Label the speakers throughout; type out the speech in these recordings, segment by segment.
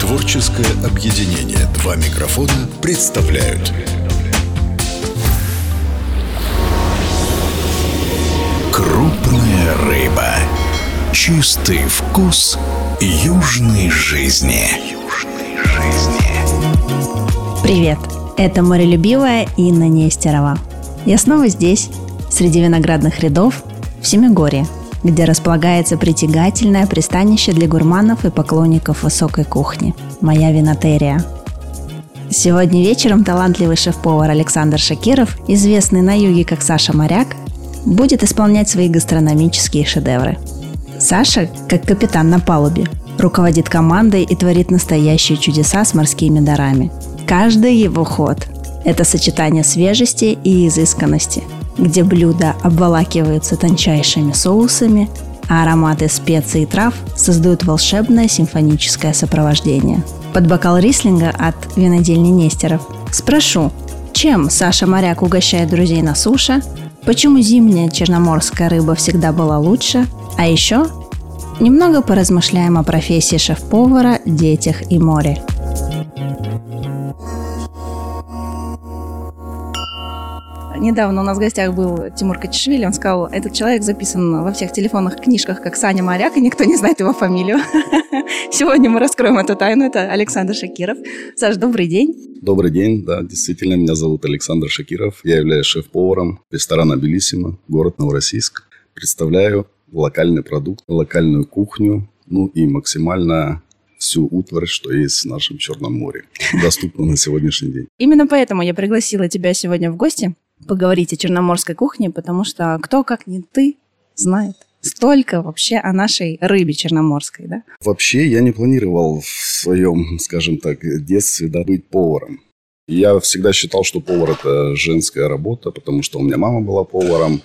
Speaker 1: Творческое объединение «Два микрофона» представляют Крупная рыба. Чистый вкус южной жизни.
Speaker 2: Привет! Это морелюбивая Инна Нестерова. Я снова здесь, среди виноградных рядов, в Семигорье, где располагается притягательное пристанище для гурманов и поклонников высокой кухни – моя винотерия. Сегодня вечером талантливый шеф-повар Александр Шакиров, известный на юге как Саша Моряк, будет исполнять свои гастрономические шедевры. Саша, как капитан на палубе, руководит командой и творит настоящие чудеса с морскими дарами. Каждый его ход – это сочетание свежести и изысканности, где блюда обволакиваются тончайшими соусами, а ароматы специй и трав создают волшебное симфоническое сопровождение. Под бокал рислинга от винодельни Нестеров спрошу, чем Саша Моряк угощает друзей на суше, почему зимняя черноморская рыба всегда была лучше, а еще немного поразмышляем о профессии шеф-повара, детях и море. Недавно у нас в гостях был Тимур Качишвили. Он сказал, этот человек записан во всех телефонных книжках как Саня Моряк, и никто не знает его фамилию. Сегодня мы раскроем эту тайну. Это Александр Шакиров. Саш, добрый день.
Speaker 3: Добрый день, да, действительно, меня зовут Александр Шакиров. Я являюсь шеф-поваром ресторана «Белиссимо», город Новороссийск. Представляю локальный продукт, локальную кухню, ну и максимально всю утварь, что есть в нашем Черном море, доступно на сегодняшний день.
Speaker 2: Именно поэтому я пригласила тебя сегодня в гости поговорить о черноморской кухне, потому что кто, как не ты, знает столько вообще о нашей рыбе черноморской, да?
Speaker 3: Вообще я не планировал в своем, скажем так, детстве да, быть поваром. Я всегда считал, что повар – это женская работа, потому что у меня мама была поваром,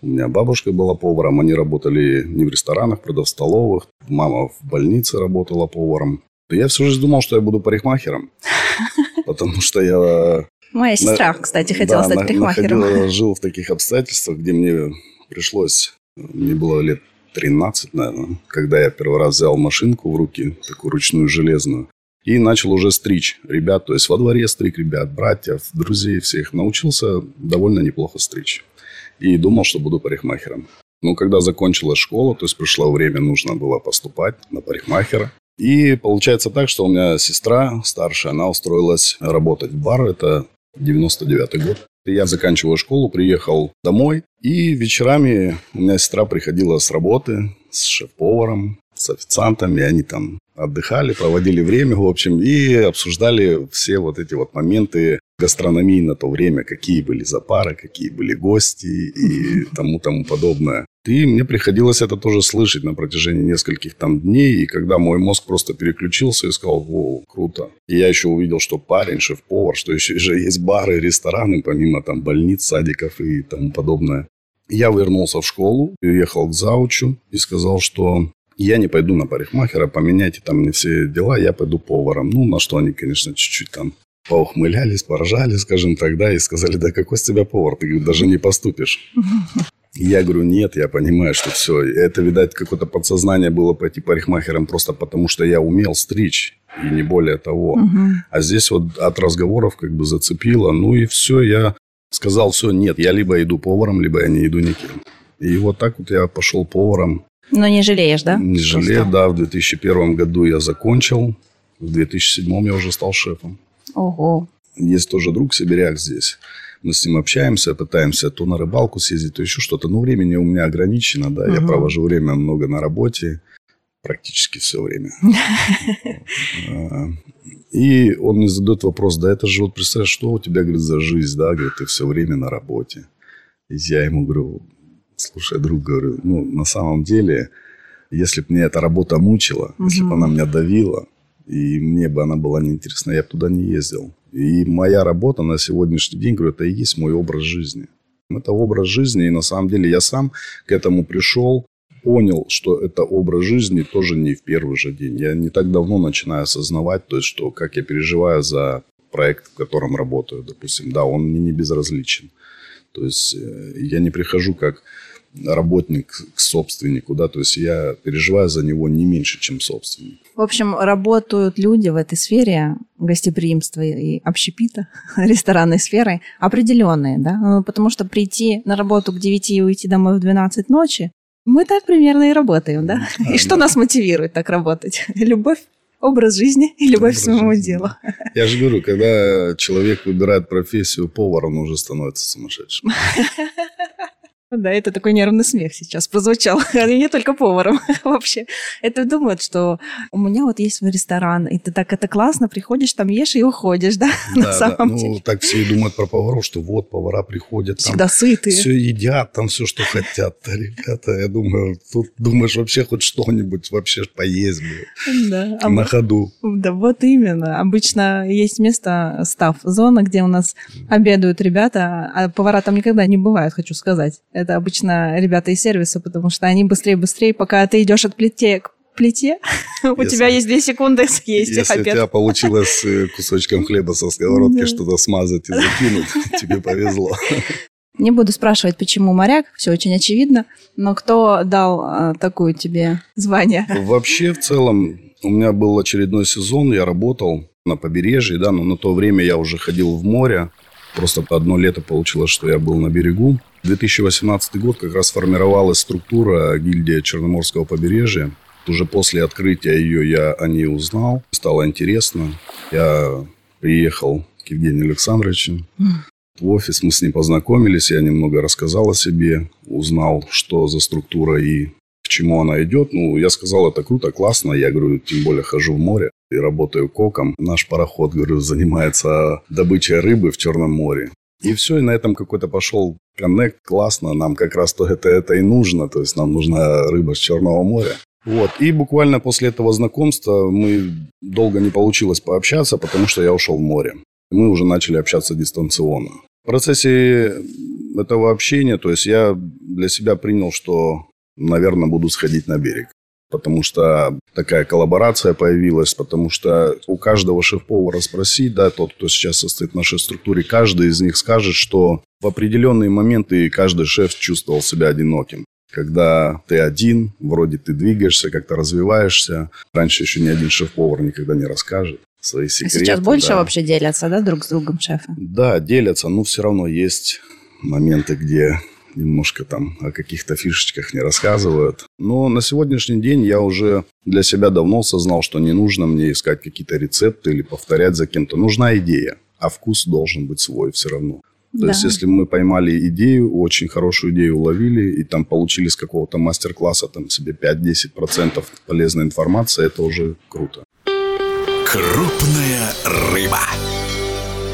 Speaker 3: у меня бабушка была поваром, они работали не в ресторанах, правда, в столовых. Мама в больнице работала поваром. Я всю жизнь думал, что я буду парикмахером, потому что я
Speaker 2: Моя сестра, на, кстати, хотела да, стать парикмахером.
Speaker 3: Находила, жил в таких обстоятельствах, где мне пришлось, мне было лет 13, наверное, когда я первый раз взял машинку в руки, такую ручную железную, и начал уже стричь ребят, то есть во дворе стриг ребят, братьев, друзей всех. Научился довольно неплохо стричь. И думал, что буду парикмахером. Но когда закончилась школа, то есть пришло время, нужно было поступать на парикмахера. И получается так, что у меня сестра старшая, она устроилась работать в бар. Это 99 год. Я заканчиваю школу, приехал домой, и вечерами у меня сестра приходила с работы с шеф-поваром, с официантами, они там отдыхали, проводили время, в общем, и обсуждали все вот эти вот моменты гастрономии на то время, какие были запары, какие были гости и тому тому подобное. И мне приходилось это тоже слышать на протяжении нескольких там дней. И когда мой мозг просто переключился и сказал, о, круто. И я еще увидел, что парень, шеф-повар, что еще же есть бары, рестораны, помимо там больниц, садиков и тому подобное. Я вернулся в школу, уехал к заучу и сказал, что я не пойду на парикмахера, поменяйте там мне все дела, я пойду поваром. Ну, на что они, конечно, чуть-чуть там поухмылялись, поражали, скажем так, да, и сказали, да какой с тебя повар, ты даже не поступишь. Я говорю, нет, я понимаю, что все. Это, видать, какое-то подсознание было пойти парикмахером просто потому, что я умел стричь. И не более того. Угу. А здесь вот от разговоров как бы зацепило. Ну и все, я сказал, все, нет, я либо иду поваром, либо я не иду никем. И вот так вот я пошел поваром.
Speaker 2: Но не жалеешь, да?
Speaker 3: Не жалею, да. В 2001 году я закончил. В 2007 я уже стал шефом.
Speaker 2: Ого.
Speaker 3: Есть тоже друг сибиряк здесь. Мы с ним общаемся, пытаемся то на рыбалку съездить, то еще что-то. Но времени у меня ограничено, да. Угу. Я провожу время много на работе. Практически все время. А, и он мне задает вопрос, да это же вот представляешь, что у тебя, говорит, за жизнь, да, говорит, ты все время на работе. И я ему говорю, слушай, друг, говорю, ну, на самом деле, если бы мне эта работа мучила, угу. если бы она меня давила, и мне бы она была неинтересна, я бы туда не ездил. И моя работа на сегодняшний день, говорю, это и есть мой образ жизни. Это образ жизни, и на самом деле я сам к этому пришел, понял, что это образ жизни тоже не в первый же день. Я не так давно начинаю осознавать, то есть, что как я переживаю за проект, в котором работаю, допустим, да, он мне не безразличен. То есть, э, я не прихожу как работник к собственнику, да, то есть я переживаю за него не меньше, чем собственник.
Speaker 2: В общем, работают люди в этой сфере гостеприимства и общепита, ресторанной сферы, определенные, да, ну, потому что прийти на работу к 9 и уйти домой в 12 ночи, мы так примерно и работаем, да?
Speaker 3: Да,
Speaker 2: и что
Speaker 3: да.
Speaker 2: нас мотивирует так работать? Любовь, образ жизни и любовь к своему
Speaker 3: жизни,
Speaker 2: делу.
Speaker 3: Я же говорю, когда человек выбирает профессию повара, он уже становится сумасшедшим.
Speaker 2: Да, это такой нервный смех сейчас прозвучал. Не только поваром вообще. Это думают, что у меня вот есть свой ресторан, и ты так это классно, приходишь, там ешь и уходишь, да? На
Speaker 3: Да, да.
Speaker 2: самом
Speaker 3: Ну,
Speaker 2: деле.
Speaker 3: так все и думают про поваров, что вот повара приходят, там
Speaker 2: Всегда сытые.
Speaker 3: все едят, там все, что хотят. Да, ребята, я думаю, тут думаешь вообще хоть что-нибудь вообще поесть блин,
Speaker 2: Да. А
Speaker 3: на ходу.
Speaker 2: Да, вот именно. Обычно есть место, став, зона, где у нас обедают ребята, а повара там никогда не бывают, хочу сказать. Это обычно ребята из сервиса, потому что они быстрее-быстрее, пока ты идешь от плите к плите, у тебя есть две секунды съесть
Speaker 3: Если у тебя получилось э, кусочком хлеба со сковородки что-то смазать и закинуть, тебе повезло.
Speaker 2: Не буду спрашивать, почему моряк, все очень очевидно, но кто дал а, такую тебе звание?
Speaker 3: Вообще, в целом, у меня был очередной сезон, я работал на побережье, да, но на то время я уже ходил в море. Просто одно лето получилось, что я был на берегу. 2018 год как раз формировалась структура гильдия Черноморского побережья. Уже после открытия ее я о ней узнал. Стало интересно. Я приехал к Евгению Александровичу в офис. Мы с ним познакомились. Я немного рассказал о себе. Узнал, что за структура и к чему она идет. Ну, я сказал, это круто, классно. Я говорю, тем более хожу в море и работаю коком. Наш пароход, говорю, занимается добычей рыбы в Черном море. И все, и на этом какой-то пошел коннект, классно, нам как раз то это, это и нужно, то есть нам нужна рыба с Черного моря. Вот, и буквально после этого знакомства мы долго не получилось пообщаться, потому что я ушел в море. Мы уже начали общаться дистанционно. В процессе этого общения, то есть я для себя принял, что, наверное, буду сходить на берег. Потому что такая коллаборация появилась, потому что у каждого шеф-повара спросить, да, тот, кто сейчас состоит в нашей структуре, каждый из них скажет, что в определенные моменты каждый шеф чувствовал себя одиноким. Когда ты один, вроде ты двигаешься, как-то развиваешься. Раньше еще ни один шеф-повар никогда не расскажет свои
Speaker 2: А
Speaker 3: секреты.
Speaker 2: сейчас больше
Speaker 3: да.
Speaker 2: вообще делятся, да, друг с другом шефы?
Speaker 3: Да, делятся, но все равно есть моменты, где немножко там о каких-то фишечках не рассказывают. Но на сегодняшний день я уже для себя давно осознал, что не нужно мне искать какие-то рецепты или повторять за кем-то. Нужна идея, а вкус должен быть свой все равно. То
Speaker 2: Да.
Speaker 3: есть, если мы поймали идею, очень хорошую идею уловили, и там получили с какого-то мастер-класса там себе 5-10% полезной информации, это уже круто.
Speaker 1: Крупная рыба.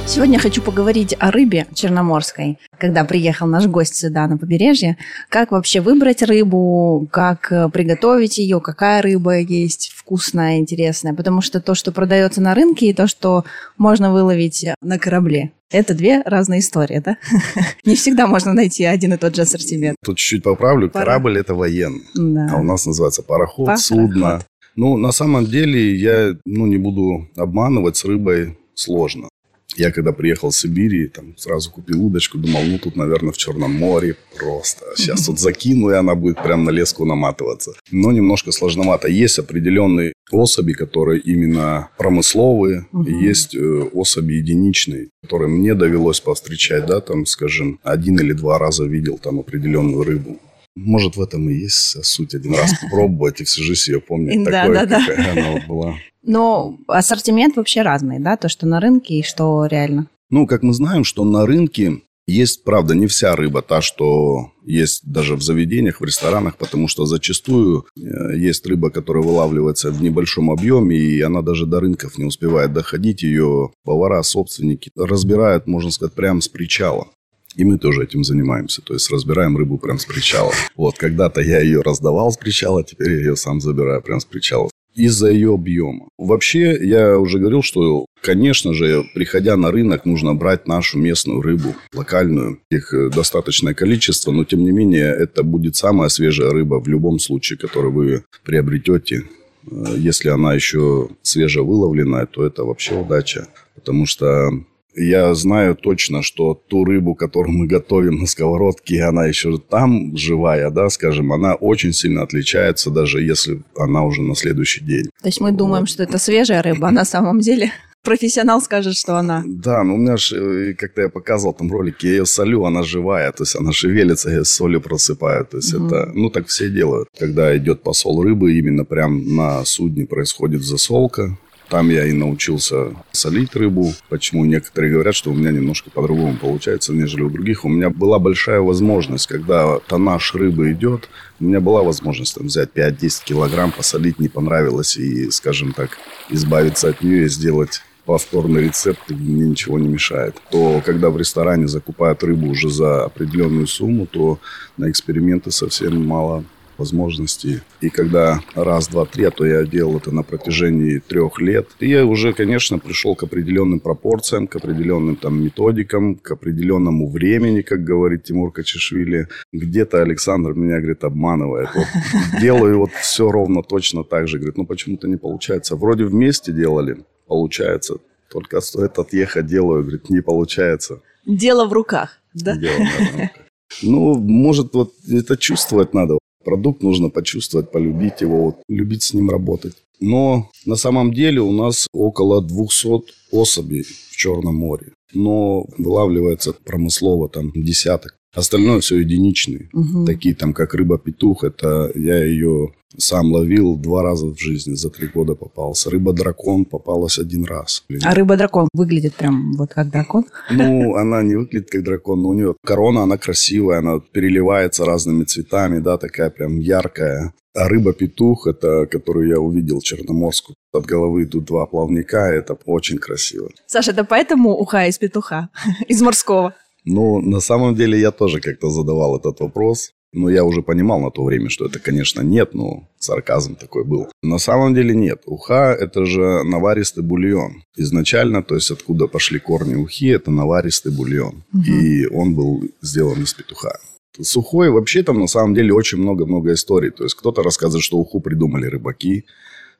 Speaker 2: Сегодня хочу поговорить о рыбе черноморской. Когда приехал наш гость сюда на побережье, как вообще выбрать рыбу, как э, приготовить ее, какая рыба есть вкусная, интересная. Потому что то, что продается на рынке, и то, что можно выловить на корабле, это две разные истории, да? Не всегда можно найти один и тот же ассортимент.
Speaker 3: Тут чуть-чуть поправлю, корабль это военный.
Speaker 2: Да.
Speaker 3: А у нас называется пароход,
Speaker 2: Пароход.
Speaker 3: судно. Ну, на самом деле, я ну, не буду обманывать, с рыбой сложно. Я когда приехал в Сибирь, там сразу купил удочку, думал, ну тут, наверное, в Черном море просто. Сейчас тут закину, и она будет прям на леску наматываться. Но немножко сложновато. Есть определенные особи, которые именно промысловые, и есть э, особи единичные, которые мне довелось повстречать, да, там, скажем, один или два раза видел там определенную рыбу. Может, в этом и есть суть. Один раз попробовать и всю жизнь ее помнить
Speaker 2: Да,
Speaker 3: такой,
Speaker 2: да, да.
Speaker 3: какая она вот была.
Speaker 2: Но ассортимент вообще разный, да? То, что на рынке и что реально.
Speaker 3: Ну, как мы знаем, что на рынке есть, правда, не вся рыба та, что есть даже в заведениях, в ресторанах, потому что зачастую э, есть рыба, которая вылавливается в небольшом объеме, и она даже до рынков не успевает доходить. Ее повара, собственники разбирают, можно сказать, прямо с причала. И мы тоже этим занимаемся, то есть разбираем рыбу прям с причала. Вот, когда-то я ее раздавал с причала, теперь я ее сам забираю прям с причала. Из-за ее объема. Вообще, я уже говорил, что, конечно же, приходя на рынок, нужно брать нашу местную рыбу, локальную. Их э, достаточное количество, но, тем не менее, это будет самая свежая рыба в любом случае, которую вы приобретете. Э, Если она еще свежевыловленная, то это вообще удача. Потому что Я знаю точно, что ту рыбу, которую мы готовим на сковородке, она еще там живая, да, скажем, она очень сильно отличается, даже если она уже на следующий день.
Speaker 2: То есть мы думаем, что это свежая рыба, а на самом деле профессионал скажет, что она...
Speaker 3: Да, ну у меня же, как-то я показывал там ролики, я ее солю, она живая, то есть она шевелится, я солью просыпаю. То есть угу. это, ну так все делают. Когда идет посол рыбы, именно прям на судне происходит засолка, там я и научился солить рыбу. Почему некоторые говорят, что у меня немножко по-другому получается, нежели у других. У меня была большая возможность, когда тоннаж рыбы идет, у меня была возможность там, взять 5-10 килограмм, посолить, не понравилось, и, скажем так, избавиться от нее и сделать повторный рецепт, мне ничего не мешает. То, когда в ресторане закупают рыбу уже за определенную сумму, то на эксперименты совсем мало возможностей. И когда раз, два, три, а то я делал это на протяжении трех лет, и я уже, конечно, пришел к определенным пропорциям, к определенным там методикам, к определенному времени, как говорит Тимур Качешвили. Где-то Александр меня, говорит, обманывает. Вот делаю вот все ровно точно так же. Говорит, ну почему-то не получается. Вроде вместе делали, получается. Только стоит отъехать, делаю, говорит, не получается.
Speaker 2: Дело в руках, да?
Speaker 3: Дело, да, Ну, может, вот это чувствовать надо. Продукт нужно почувствовать, полюбить его, вот, любить с ним работать. Но на самом деле у нас около 200 особей в Черном море. Но вылавливается промыслово там десяток. Остальное все единичные. Угу. Такие там, как рыба-петух. Это я ее сам ловил два раза в жизни. За три года попался. Рыба-дракон попалась один раз.
Speaker 2: А рыба-дракон выглядит прям вот как дракон?
Speaker 3: Ну, она не выглядит как дракон, но у нее корона, она красивая, она переливается разными цветами, да, такая прям яркая. А рыба-петух, это, которую я увидел черноморскую, от головы идут два плавника, это очень красиво.
Speaker 2: Саша, это поэтому уха из петуха, из морского?
Speaker 3: Ну, на самом деле я тоже как-то задавал этот вопрос. Но я уже понимал на то время, что это, конечно, нет, но сарказм такой был. На самом деле нет. Уха – это же наваристый бульон. Изначально, то есть откуда пошли корни ухи, это наваристый бульон. Угу. И он был сделан из петуха. Сухой вообще там на самом деле очень много-много историй. То есть кто-то рассказывает, что уху придумали рыбаки,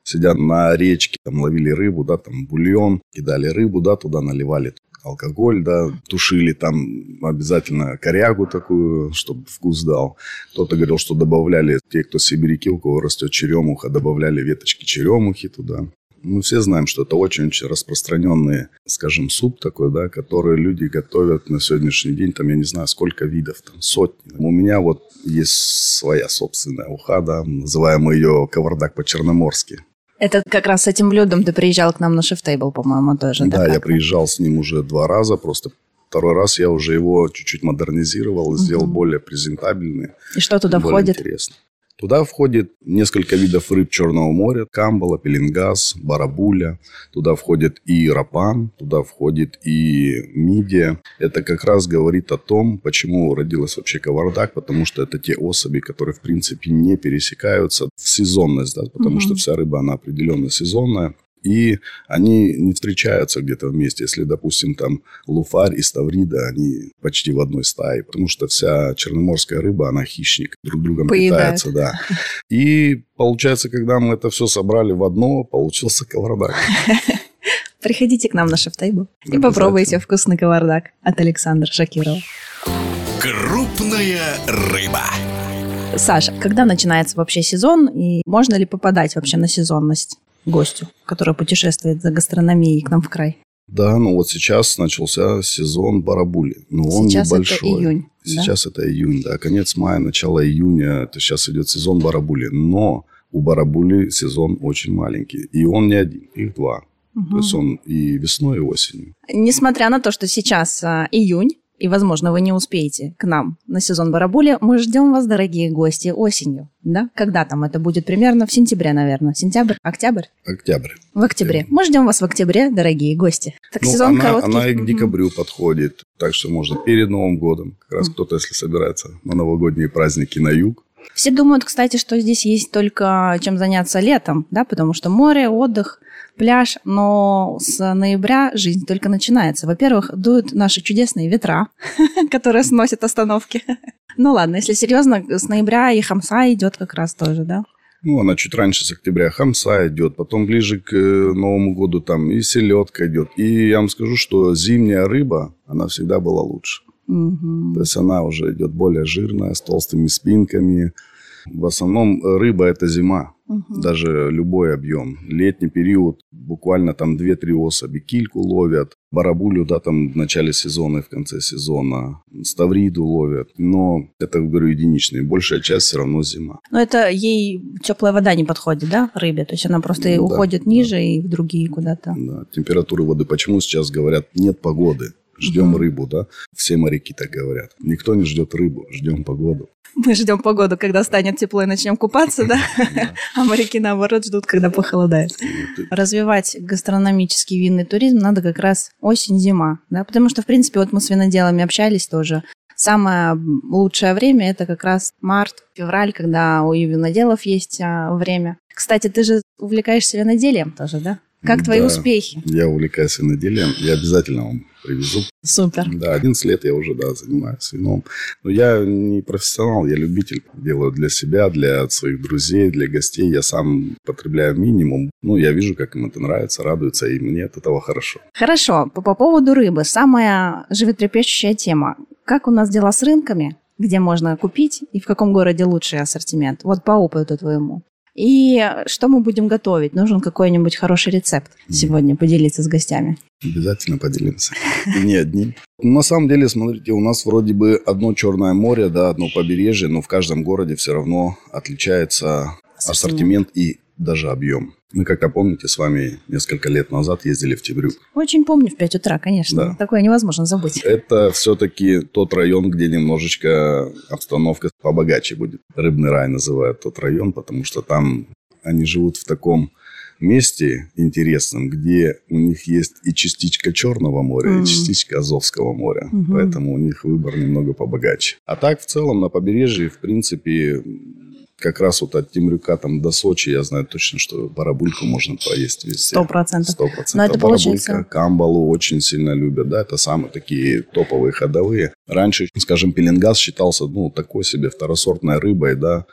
Speaker 3: сидя на речке, там ловили рыбу, да, там бульон, кидали рыбу, да, туда наливали алкоголь, да, тушили там обязательно корягу такую, чтобы вкус дал. Кто-то говорил, что добавляли, те, кто сибиряки, у кого растет черемуха, добавляли веточки черемухи туда. Мы все знаем, что это очень-очень распространенный, скажем, суп такой, да, который люди готовят на сегодняшний день, там, я не знаю, сколько видов, там, сотни. У меня вот есть своя собственная уха, да, называем ее кавардак по-черноморски.
Speaker 2: Это как раз с этим блюдом ты приезжал к нам на шеф-тейбл, по-моему, тоже.
Speaker 3: Да, я приезжал с ним уже два раза, просто второй раз я уже его чуть-чуть модернизировал и сделал более презентабельный.
Speaker 2: И что туда входит?
Speaker 3: Интересно. Туда входит несколько видов рыб Черного моря. Камбала, пеленгаз, барабуля. Туда входит и рапан, туда входит и мидия. Это как раз говорит о том, почему родилась вообще кавардак, потому что это те особи, которые в принципе не пересекаются в сезонность, да, потому угу. что вся рыба, она определенно сезонная и они не встречаются где-то вместе. Если, допустим, там луфарь и ставрида, они почти в одной стае, потому что вся черноморская рыба, она хищник, друг другом Поедает. питается, да. И получается, когда мы это все собрали в одно, получился кавардак.
Speaker 2: Приходите к нам на шефтейбл и попробуйте вкусный кавардак от Александра Шакирова.
Speaker 1: Крупная рыба.
Speaker 2: Саша, когда начинается вообще сезон и можно ли попадать вообще на сезонность? Гостю, который путешествует за гастрономией к нам в край?
Speaker 3: Да, ну вот сейчас начался сезон барабули. Но он сейчас небольшой.
Speaker 2: это июнь.
Speaker 3: Сейчас
Speaker 2: да?
Speaker 3: это июнь, да. Конец мая, начало июня. Это сейчас идет сезон барабули. Но у барабули сезон очень маленький. И он не один, их два. Угу. То есть он и весной, и осенью.
Speaker 2: Несмотря на то, что сейчас а, июнь, и, возможно, вы не успеете к нам на сезон Барабули, мы ждем вас, дорогие гости, осенью. Да? Когда там это будет? Примерно в сентябре, наверное. Сентябрь? Октябрь?
Speaker 3: Октябрь.
Speaker 2: В октябре. Октябрь. Мы ждем вас в октябре, дорогие гости.
Speaker 3: Так ну, сезон она, короткий. Она и к декабрю подходит. Так что можно перед Новым годом. Как раз угу. кто-то, если собирается на новогодние праздники на юг,
Speaker 2: все думают, кстати, что здесь есть только чем заняться летом, да, потому что море, отдых, пляж, но с ноября жизнь только начинается. Во-первых, дуют наши чудесные ветра, которые сносят остановки. Ну ладно, если серьезно, с ноября и хамса идет как раз тоже, да?
Speaker 3: Ну, она чуть раньше с октября хамса идет, потом ближе к э, Новому году там и селедка идет. И я вам скажу, что зимняя рыба, она всегда была лучше.
Speaker 2: Мгм.
Speaker 3: То есть она уже идет более жирная, с толстыми спинками. В основном э, рыба – это зима.
Speaker 2: Мгм.
Speaker 3: Даже любой объем. Летний период, буквально там 2-3 особи. Кильку ловят, барабулю, да, там в начале сезона и в конце сезона. Ставриду ловят. Но это, говорю, единичные. Большая часть все равно зима.
Speaker 2: Но это ей теплая вода не подходит, да, рыбе? То есть она просто
Speaker 3: Ну да,
Speaker 2: уходит
Speaker 3: да.
Speaker 2: ниже и в другие куда-то.
Speaker 3: Да, температуры воды. Почему сейчас говорят, нет погоды? Ждем рыбу, да? Все моряки так говорят. Никто не ждет рыбу, ждем погоду.
Speaker 2: Мы ждем погоду, когда станет тепло и начнем купаться, да? А моряки, наоборот, ждут, когда похолодает. Развивать гастрономический винный туризм надо как раз осень-зима, да? Потому что, в принципе, вот мы с виноделами общались тоже. Самое лучшее время – это как раз март, февраль, когда у виноделов есть а, время. Кстати, ты же увлекаешься виноделием тоже, да? Как твои
Speaker 3: Да.
Speaker 2: успехи?
Speaker 3: Я увлекаюсь виноделием. Я обязательно вам привезу.
Speaker 2: Супер.
Speaker 3: Да, 11 лет я уже, да, занимаюсь вином. Но я не профессионал, я любитель. Делаю для себя, для своих друзей, для гостей. Я сам потребляю минимум. Ну, я вижу, как им это нравится, радуются, и мне от этого хорошо.
Speaker 2: Хорошо, по, по поводу рыбы. Самая животрепещущая тема. Как у нас дела с рынками? Где можно купить и в каком городе лучший ассортимент? Вот по опыту твоему. И что мы будем готовить? Нужен какой-нибудь хороший рецепт сегодня поделиться с гостями.
Speaker 3: Обязательно поделимся. И не одним. На самом деле, смотрите, у нас вроде бы одно Черное море, да, одно побережье, но в каждом городе все равно отличается ассортимент и даже объем. Мы, как-то помните, с вами несколько лет назад ездили в Тибрюк.
Speaker 2: Очень помню в 5 утра, конечно.
Speaker 3: Да.
Speaker 2: Такое невозможно забыть.
Speaker 3: Это все-таки тот район, где немножечко обстановка побогаче будет. Рыбный рай называют тот район, потому что там они живут в таком месте интересном, где у них есть и частичка Черного моря,
Speaker 2: Мгм.
Speaker 3: и частичка Азовского моря.
Speaker 2: Мгм.
Speaker 3: Поэтому у них выбор немного побогаче. А так, в целом, на побережье, в принципе, как раз вот от Темрюка там до Сочи, я знаю точно, что барабульку можно поесть везде.
Speaker 2: Сто процентов.
Speaker 3: Сто процентов.
Speaker 2: Получается-
Speaker 3: Барабулька, камбалу очень сильно любят, да, это самые такие топовые ходовые. Раньше, скажем, пеленгаз считался, ну, такой себе второсортной рыбой, да.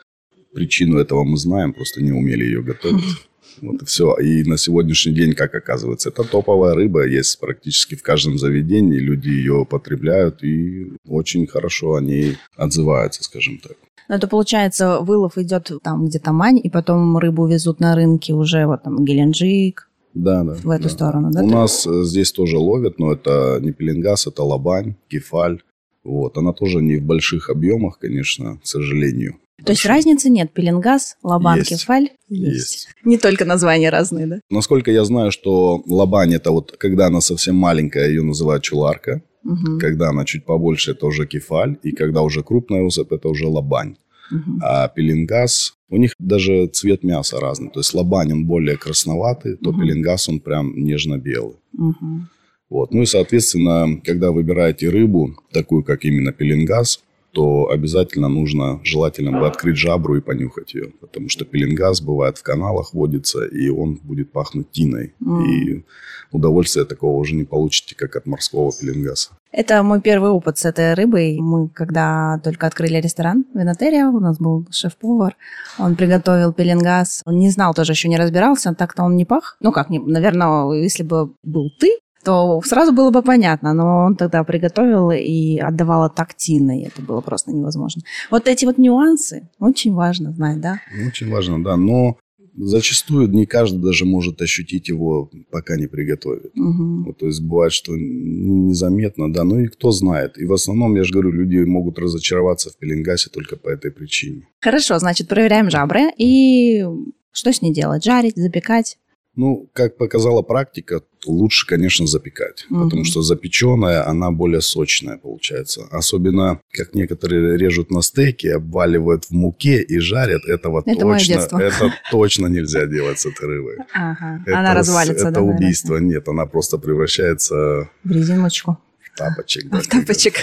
Speaker 3: Причину этого мы знаем, просто не умели ее готовить. Вот и все. И на сегодняшний день, как оказывается, это топовая рыба, есть практически в каждом заведении, люди ее потребляют и очень хорошо о ней отзываются, скажем так.
Speaker 2: Но это получается, вылов идет там где-то Мань, и потом рыбу везут на рынки уже вот там Геленджик,
Speaker 3: Да, да.
Speaker 2: в эту
Speaker 3: да.
Speaker 2: сторону, да?
Speaker 3: У нас э, здесь тоже ловят, но это не пеленгаз, это лобань, кефаль. Вот. Она тоже не в больших объемах, конечно, к сожалению.
Speaker 2: То есть разницы нет. Пеленгаз, лобан,
Speaker 3: Есть.
Speaker 2: кефаль
Speaker 3: Есть.
Speaker 2: Не только названия разные, да?
Speaker 3: Насколько я знаю, что лобань это вот, когда она совсем маленькая, ее называют чуларка.
Speaker 2: Мгм,
Speaker 3: Когда она чуть побольше, это уже кефаль. И когда уже крупная особь, это уже лобань.
Speaker 2: мгм.
Speaker 3: А пеленгаз, у них даже цвет мяса разный. То есть лобань, он более красноватый, то
Speaker 2: Мгм.
Speaker 3: пеленгаз, он прям нежно-белый.
Speaker 2: Мгм.
Speaker 3: Вот. Ну и, соответственно, когда выбираете рыбу, такую, как именно пеленгаз, то обязательно нужно, желательно бы открыть жабру и понюхать ее. Потому что пеленгаз бывает в каналах водится, и он будет пахнуть тиной.
Speaker 2: М.
Speaker 3: И удовольствия такого уже не получите, как от морского пеленгаза.
Speaker 2: Это мой первый опыт с этой рыбой. Мы, когда только открыли ресторан Винотерия, у нас был шеф-повар, он приготовил пеленгаз. Он не знал, тоже еще не разбирался, так-то он не пах. Ну как, не- наверное, если бы был ты, то сразу было бы понятно, но он тогда приготовил и отдавал тактильно, и это было просто невозможно. Вот эти вот нюансы очень важно знать, да?
Speaker 3: Очень важно, да. Но зачастую не каждый даже может ощутить его, пока не приготовит.
Speaker 2: Мгм.
Speaker 3: Вот, то есть бывает, что незаметно, да, ну и кто знает. И в основном, я же говорю, люди могут разочароваться в пеленгасе только по этой причине.
Speaker 2: Хорошо, значит, проверяем жабры и что с ней делать? Жарить, запекать?
Speaker 3: Ну, как показала практика, лучше, конечно, запекать.
Speaker 2: Мгм.
Speaker 3: Потому что запеченная, она более сочная получается. Особенно, как некоторые режут на стейки, обваливают в муке и жарят. Этого
Speaker 2: Это
Speaker 3: точно, это точно нельзя делать с этой рыбой.
Speaker 2: Ага.
Speaker 3: Это
Speaker 2: Она развалится,
Speaker 3: Это
Speaker 2: да, наверное?
Speaker 3: убийство. Нет, она просто превращается
Speaker 2: В резиночку.
Speaker 3: Тапочек. Да,
Speaker 2: тапочек.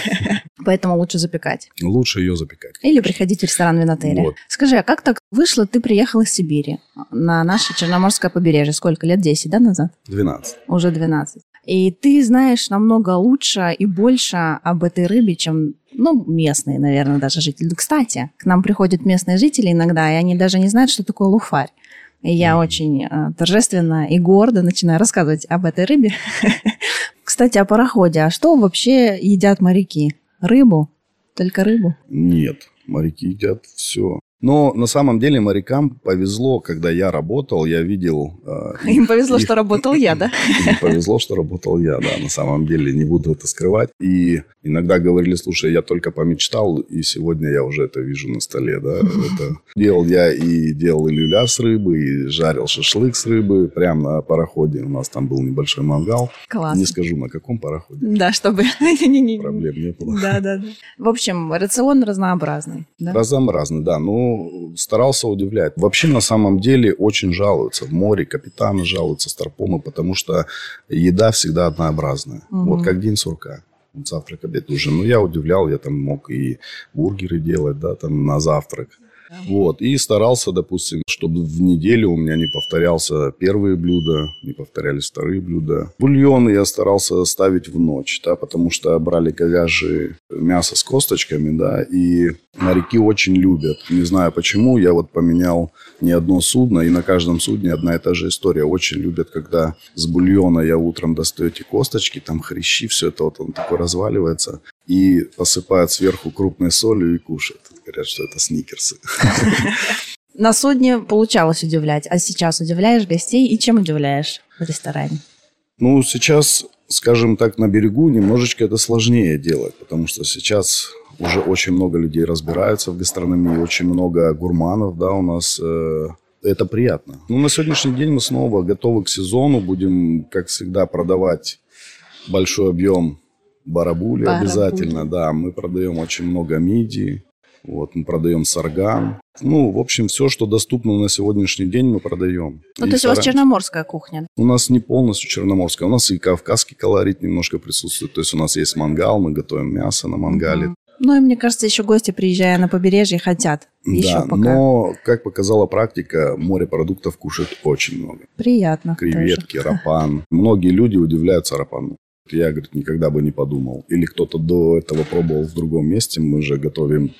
Speaker 2: Поэтому лучше запекать.
Speaker 3: Лучше ее запекать.
Speaker 2: Или приходить в ресторан Винотеля.
Speaker 3: Вот.
Speaker 2: Скажи, а как так вышло, ты приехал из Сибири на наше Черноморское побережье? Сколько лет? 10, да, назад?
Speaker 3: 12.
Speaker 2: Уже 12. И ты знаешь намного лучше и больше об этой рыбе, чем, ну, местные, наверное, даже жители. Кстати, к нам приходят местные жители иногда, и они даже не знают, что такое луфарь. И я очень э, торжественно и гордо начинаю рассказывать об этой рыбе. Кстати, о пароходе. А что вообще едят моряки? Рыбу? Только рыбу?
Speaker 3: Нет, моряки едят все. Но на самом деле морякам повезло, когда я работал, я видел... э,
Speaker 2: Им повезло,
Speaker 3: их-
Speaker 2: что работал я, да?
Speaker 3: Им повезло, что работал я, да, на самом деле, не буду это скрывать. И иногда говорили, слушай, я только помечтал, и сегодня я уже это вижу на столе, да. Это делал я и делал и люля с рыбы, и жарил шашлык с рыбы прямо на пароходе. У нас там был небольшой мангал.
Speaker 2: Класс.
Speaker 3: Не скажу, на каком пароходе.
Speaker 2: Да, чтобы...
Speaker 3: Проблем не было.
Speaker 2: Да, да, да. В общем, рацион разнообразный. Да?
Speaker 3: Разнообразный, да. Ну, старался удивлять. Вообще, на самом деле, очень жалуются. В море капитаны жалуются, старпомы, потому что еда всегда однообразная.
Speaker 2: Мгм.
Speaker 3: Вот как день сурка. Завтрак, обед, ужин. Ну, я удивлял, я там мог и бургеры делать, да, там на завтрак. Вот, и старался, допустим, чтобы в неделю у меня не повторялся первые блюда, не повторялись вторые блюда. Бульоны я старался ставить в ночь, да, потому что брали говяжье мясо с косточками, да, и моряки очень любят. Не знаю почему, я вот поменял не одно судно, и на каждом судне одна и та же история. Очень любят, когда с бульона я утром достаю эти косточки, там хрящи, все это вот он такой разваливается, и посыпают сверху крупной солью и кушают. Говорят, что это сникерсы.
Speaker 2: На судне получалось удивлять, а сейчас удивляешь гостей и чем удивляешь в ресторане?
Speaker 3: Ну, сейчас, скажем так, на берегу немножечко это сложнее делать, потому что сейчас уже очень много людей разбираются в гастрономии, очень много гурманов, да, у нас э, это приятно. Ну, на сегодняшний день мы снова готовы к сезону, будем, как всегда, продавать большой объем барабули,
Speaker 2: Барабули.
Speaker 3: обязательно, да, мы продаем очень много мидии, вот, мы продаем сарган. Ну, в общем, все, что доступно на сегодняшний день, мы продаем.
Speaker 2: Ну,
Speaker 3: И
Speaker 2: то есть у вас черноморская кухня.
Speaker 3: У нас не полностью черноморская. У нас и кавказский колорит немножко присутствует. То есть у нас есть мангал, мы готовим мясо на мангале.
Speaker 2: Мгм. Ну, и мне кажется, еще гости, приезжая на побережье, хотят еще
Speaker 3: да,
Speaker 2: пока.
Speaker 3: но, как показала практика, морепродуктов кушают очень много.
Speaker 2: Приятно. тоже.
Speaker 3: Креветки, рапан. Многие люди удивляются рапану. Я, говорит, никогда бы не подумал. Или кто-то до этого пробовал в другом месте. Мы же готовим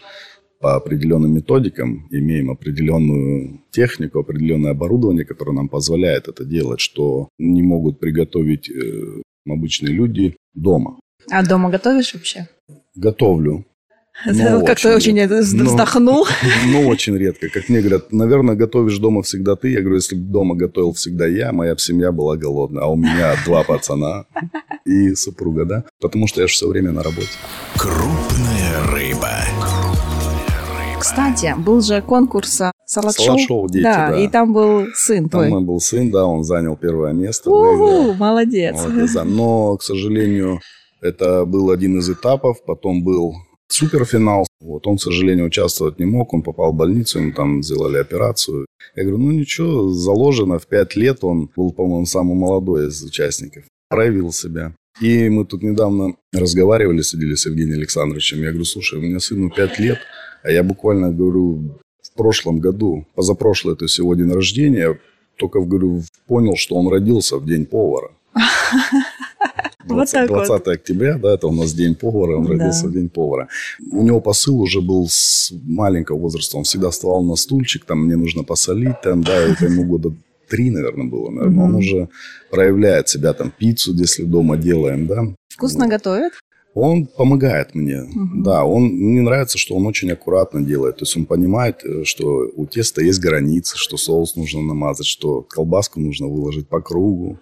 Speaker 3: по определенным методикам, имеем определенную технику, определенное оборудование, которое нам позволяет это делать, что не могут приготовить э, обычные люди дома.
Speaker 2: А дома готовишь вообще?
Speaker 3: Готовлю. Ну,
Speaker 2: Как-то очень это
Speaker 3: Ну,
Speaker 2: вздохнул.
Speaker 3: Ну, очень редко. Как мне говорят, наверное, готовишь дома всегда ты. Я говорю, если бы дома готовил всегда я, моя семья была голодная. А у меня два пацана и супруга, да? Потому что я же все время на работе.
Speaker 1: Крупная рыба.
Speaker 2: Кстати, был же конкурс салат-шоу.
Speaker 3: Салат-шоу «Дети», да.
Speaker 2: и там был сын
Speaker 3: Там
Speaker 2: твой.
Speaker 3: мой был сын, да, он занял первое место. Выиграл.
Speaker 2: молодец.
Speaker 3: Молодец, да. Но, к сожалению, это был один из этапов. Потом был суперфинал. Вот он, к сожалению, участвовать не мог. Он попал в больницу, ему там сделали операцию. Я говорю, ну ничего, заложено в пять лет. Он был, по-моему, самый молодой из участников. Проявил себя. И мы тут недавно разговаривали, сидели с Евгением Александровичем. Я говорю, слушай, у меня сыну пять лет, а я буквально, говорю, в прошлом году, позапрошлое, то есть его день рождения, только, говорю, понял, что он родился в день повара.
Speaker 2: Вот
Speaker 3: 20,
Speaker 2: так вот.
Speaker 3: 20 октября, да, это у нас день повара, он
Speaker 2: Да.
Speaker 3: родился в день повара. У него посыл уже был с маленького возраста, он всегда вставал на стульчик, там, мне нужно посолить, там, да, это ему года три, наверное, было, наверное. Он
Speaker 2: Мгм.
Speaker 3: уже проявляет себя, там, пиццу, если дома делаем, да.
Speaker 2: Вкусно готовит?
Speaker 3: Он помогает мне,
Speaker 2: Мгм.
Speaker 3: да, он, мне нравится, что он очень аккуратно делает, то есть он понимает, э, что у теста есть границы, что соус нужно намазать, что колбаску нужно выложить по кругу.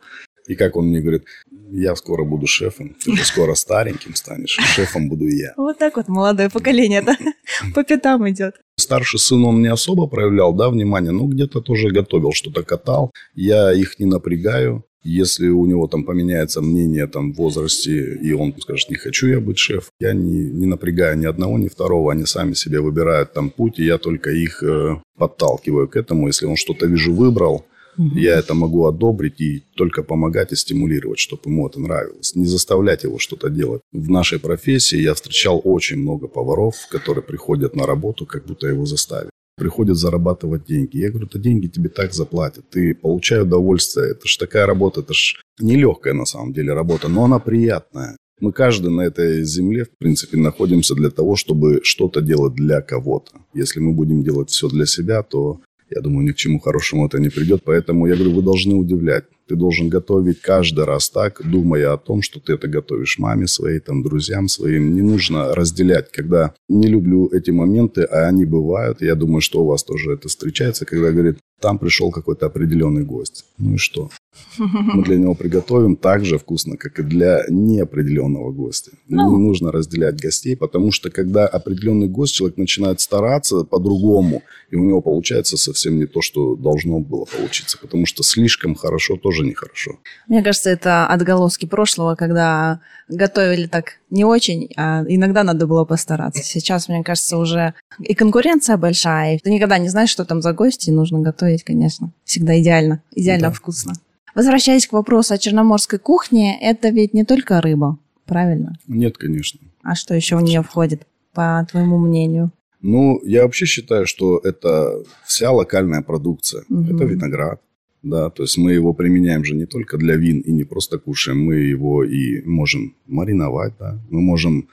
Speaker 3: И как он мне говорит, я скоро буду шефом, ты же скоро стареньким станешь, шефом буду я.
Speaker 2: Вот так вот молодое поколение да, по пятам идет.
Speaker 3: Старший сын, он не особо проявлял, да, внимание, но где-то тоже готовил, что-то катал. Я их не напрягаю. Если у него там поменяется мнение там, в возрасте, и он скажет, не хочу я быть шеф, я не, не напрягаю ни одного, ни второго. Они сами себе выбирают там путь, и я только их э, подталкиваю к этому. Если он что-то, вижу, выбрал, Я это могу одобрить и только помогать и стимулировать, чтобы ему это нравилось. Не заставлять его что-то делать. В нашей профессии я встречал очень много поваров, которые приходят на работу, как будто его заставили приходят зарабатывать деньги. Я говорю, это деньги тебе так заплатят. Ты получаешь удовольствие. Это ж такая работа, это ж нелегкая на самом деле работа, но она приятная. Мы каждый на этой земле, в принципе, находимся для того, чтобы что-то делать для кого-то. Если мы будем делать все для себя, то я думаю, ни к чему хорошему это не придет. Поэтому я говорю, вы должны удивлять. Ты должен готовить каждый раз так, думая о том, что ты это готовишь маме своей, там, друзьям своим. Не нужно разделять, когда не люблю эти моменты, а они бывают. Я думаю, что у вас тоже это встречается, когда говорит, там пришел какой-то определенный гость. Ну и что? Мы для него приготовим так же вкусно, как и для неопределенного гостя. Ну. Не нужно разделять гостей, потому что когда определенный гость, человек начинает стараться по-другому, и у него получается совсем не то, что должно было получиться, потому что слишком хорошо тоже нехорошо.
Speaker 2: Мне кажется, это отголоски прошлого, когда готовили так не очень, а иногда надо было постараться. Сейчас, мне кажется, уже и конкуренция большая, и ты никогда не знаешь, что там за гости, нужно готовить, конечно. Всегда идеально, идеально да. вкусно. Возвращаясь к вопросу о черноморской кухне, это ведь не только рыба, правильно?
Speaker 3: Нет, конечно.
Speaker 2: А что еще в нее входит, по твоему мнению?
Speaker 3: Ну, я вообще считаю, что это вся локальная продукция. Угу. Это виноград, да, то есть мы его применяем же не только для вин и не просто кушаем, мы его и можем мариновать, да, мы можем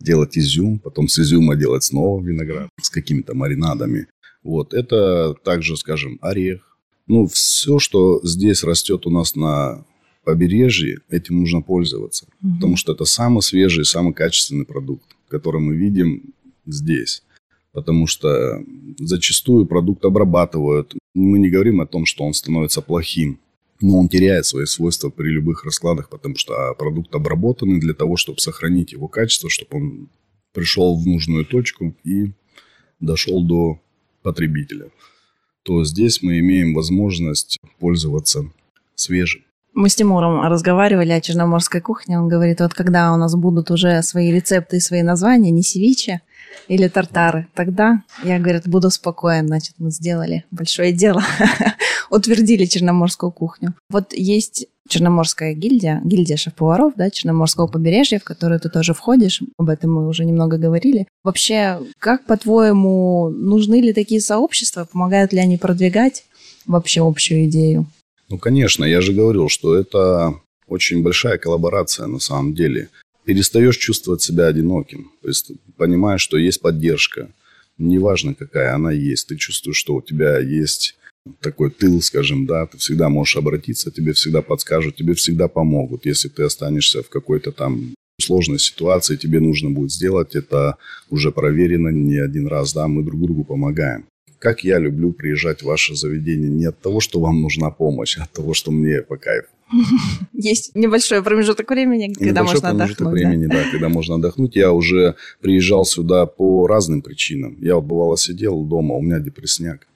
Speaker 3: делать изюм, потом с изюма делать снова виноград с какими-то маринадами. Вот, это также, скажем, орех, ну, все, что здесь растет у нас на побережье, этим нужно пользоваться. Угу. Потому что это самый свежий, самый качественный продукт, который мы видим здесь. Потому что зачастую продукт обрабатывают. Мы не говорим о том, что он становится плохим. Но он теряет свои свойства при любых раскладах, потому что а, продукт обработанный для того, чтобы сохранить его качество, чтобы он пришел в нужную точку и дошел до потребителя то здесь мы имеем возможность пользоваться свежим.
Speaker 2: Мы с Тимуром разговаривали о черноморской кухне. Он говорит, вот когда у нас будут уже свои рецепты и свои названия, не севиче или тартары, тогда я, говорит, буду спокоен. Значит, мы сделали большое дело. Утвердили черноморскую кухню. Вот есть Черноморская гильдия, гильдия шеф-поваров, да, Черноморского побережья, в которую ты тоже входишь, об этом мы уже немного говорили. Вообще, как, по-твоему, нужны ли такие сообщества, помогают ли они продвигать вообще общую идею?
Speaker 3: Ну, конечно, я же говорил, что это очень большая коллаборация на самом деле. Перестаешь чувствовать себя одиноким, то есть понимаешь, что есть поддержка, неважно какая она есть, ты чувствуешь, что у тебя есть такой тыл, скажем, да, ты всегда можешь обратиться, тебе всегда подскажут, тебе всегда помогут. Если ты останешься в какой-то там сложной ситуации, тебе нужно будет сделать это уже проверено не один раз, да, мы друг другу помогаем. Как я люблю приезжать в ваше заведение не от того, что вам нужна помощь, а от того, что мне по кайфу.
Speaker 2: Есть небольшой промежуток времени, когда небольшой можно
Speaker 3: промежуток отдохнуть. времени, да? да, когда можно отдохнуть. Я уже приезжал сюда по разным причинам. Я вот бывало сидел дома, у меня депрессняк.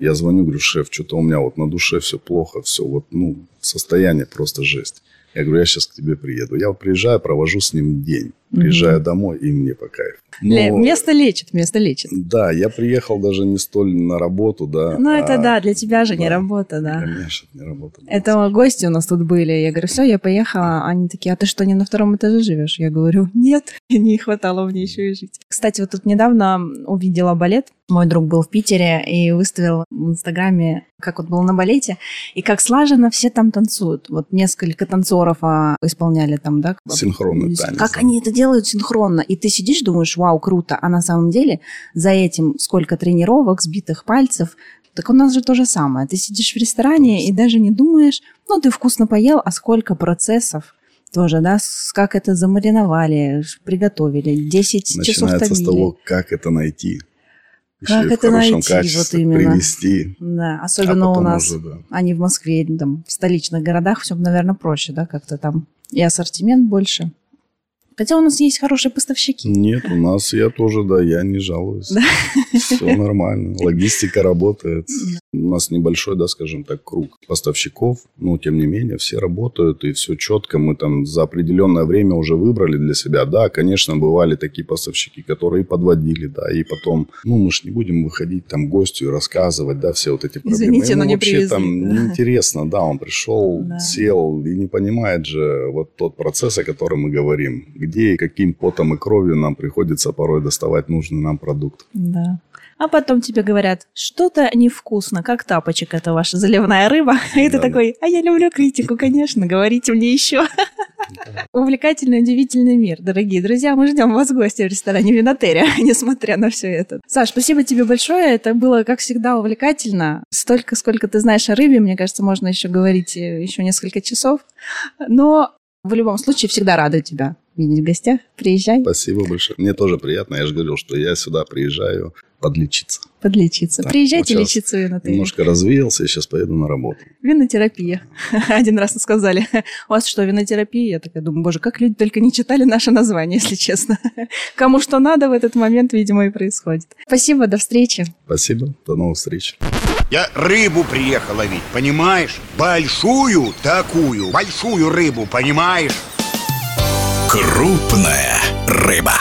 Speaker 3: Я звоню, говорю, шеф, что-то у меня вот на душе все плохо, все вот, ну, состояние просто жесть. Я говорю, я сейчас к тебе приеду. Я приезжаю, провожу с ним день. Приезжаю mm-hmm. домой, и мне по кайфу.
Speaker 2: Но, место лечит, место лечит.
Speaker 3: Да, я приехал даже не столь на работу, да.
Speaker 2: Ну, а, это да, для тебя же да, не работа, да.
Speaker 3: Конечно, не работа.
Speaker 2: Это гости у нас тут были. Я говорю, все, я поехала. Они такие, а ты что, не на втором этаже живешь? Я говорю, нет, не хватало мне еще и жить. Кстати, вот тут недавно увидела балет. Мой друг был в Питере и выставил в Инстаграме, как вот был на балете, и как слаженно все там танцуют. Вот несколько танцоров а, исполняли там, да?
Speaker 3: Синхронный танец.
Speaker 2: Как они это делают синхронно. И ты сидишь, думаешь, вау, круто. А на самом деле за этим сколько тренировок, сбитых пальцев. Так у нас же то же самое. Ты сидишь в ресторане и даже не думаешь, ну, ты вкусно поел, а сколько процессов тоже, да, как это замариновали, приготовили, 10
Speaker 3: Начинается
Speaker 2: часов томили.
Speaker 3: с того, как это найти.
Speaker 2: Как это найти, вот именно.
Speaker 3: привести.
Speaker 2: Да, особенно а у нас, уже, да. они в Москве, там, в столичных городах все, наверное, проще, да, как-то там и ассортимент больше. Хотя у нас есть хорошие поставщики.
Speaker 3: Нет, у нас я тоже, да, я не жалуюсь. Да? Все нормально. Логистика работает. У нас небольшой, да, скажем так, круг поставщиков, но тем не менее все работают и все четко. Мы там за определенное время уже выбрали для себя. Да, конечно, бывали такие поставщики, которые подводили, да, и потом, ну, мы же не будем выходить там гостю и рассказывать, да, все вот эти проблемы.
Speaker 2: Извините,
Speaker 3: Ему
Speaker 2: но не
Speaker 3: вообще
Speaker 2: привезли,
Speaker 3: там
Speaker 2: да.
Speaker 3: неинтересно, да, он пришел,
Speaker 2: Да.
Speaker 3: сел и не понимает же вот тот процесс, о котором мы говорим, где и каким потом и кровью нам приходится порой доставать нужный нам продукт.
Speaker 2: Да. А потом тебе говорят, что-то невкусно, как тапочек, это ваша заливная рыба. И ты такой, а я люблю критику, конечно, говорите мне еще. Увлекательный, удивительный мир, дорогие друзья. Мы ждем вас в гости в ресторане Винотерия, несмотря на все это. Саш, спасибо тебе большое. Это было, как всегда, увлекательно. Столько, сколько ты знаешь о рыбе, мне кажется, можно еще говорить э, еще несколько часов. Но в любом случае всегда рада тебя видеть в гостях. Приезжай
Speaker 3: Спасибо большое. Мне тоже приятно. Я же говорил, что я сюда приезжаю подлечиться.
Speaker 2: подлечиться.
Speaker 3: Да,
Speaker 2: Приезжайте
Speaker 3: вот
Speaker 2: лечиться в Винотерию.
Speaker 3: Немножко развеялся, и сейчас поеду на работу.
Speaker 2: Винотерапия. Один раз сказали, у вас что, винотерапия? Я такая думаю, боже, как люди только не читали наше название, если честно. Кому что надо в этот момент, видимо, и происходит. Спасибо, до встречи.
Speaker 3: Спасибо. До новых встреч.
Speaker 4: Я рыбу приехал ловить, понимаешь? Большую такую, большую рыбу, понимаешь?
Speaker 1: Крупная рыба.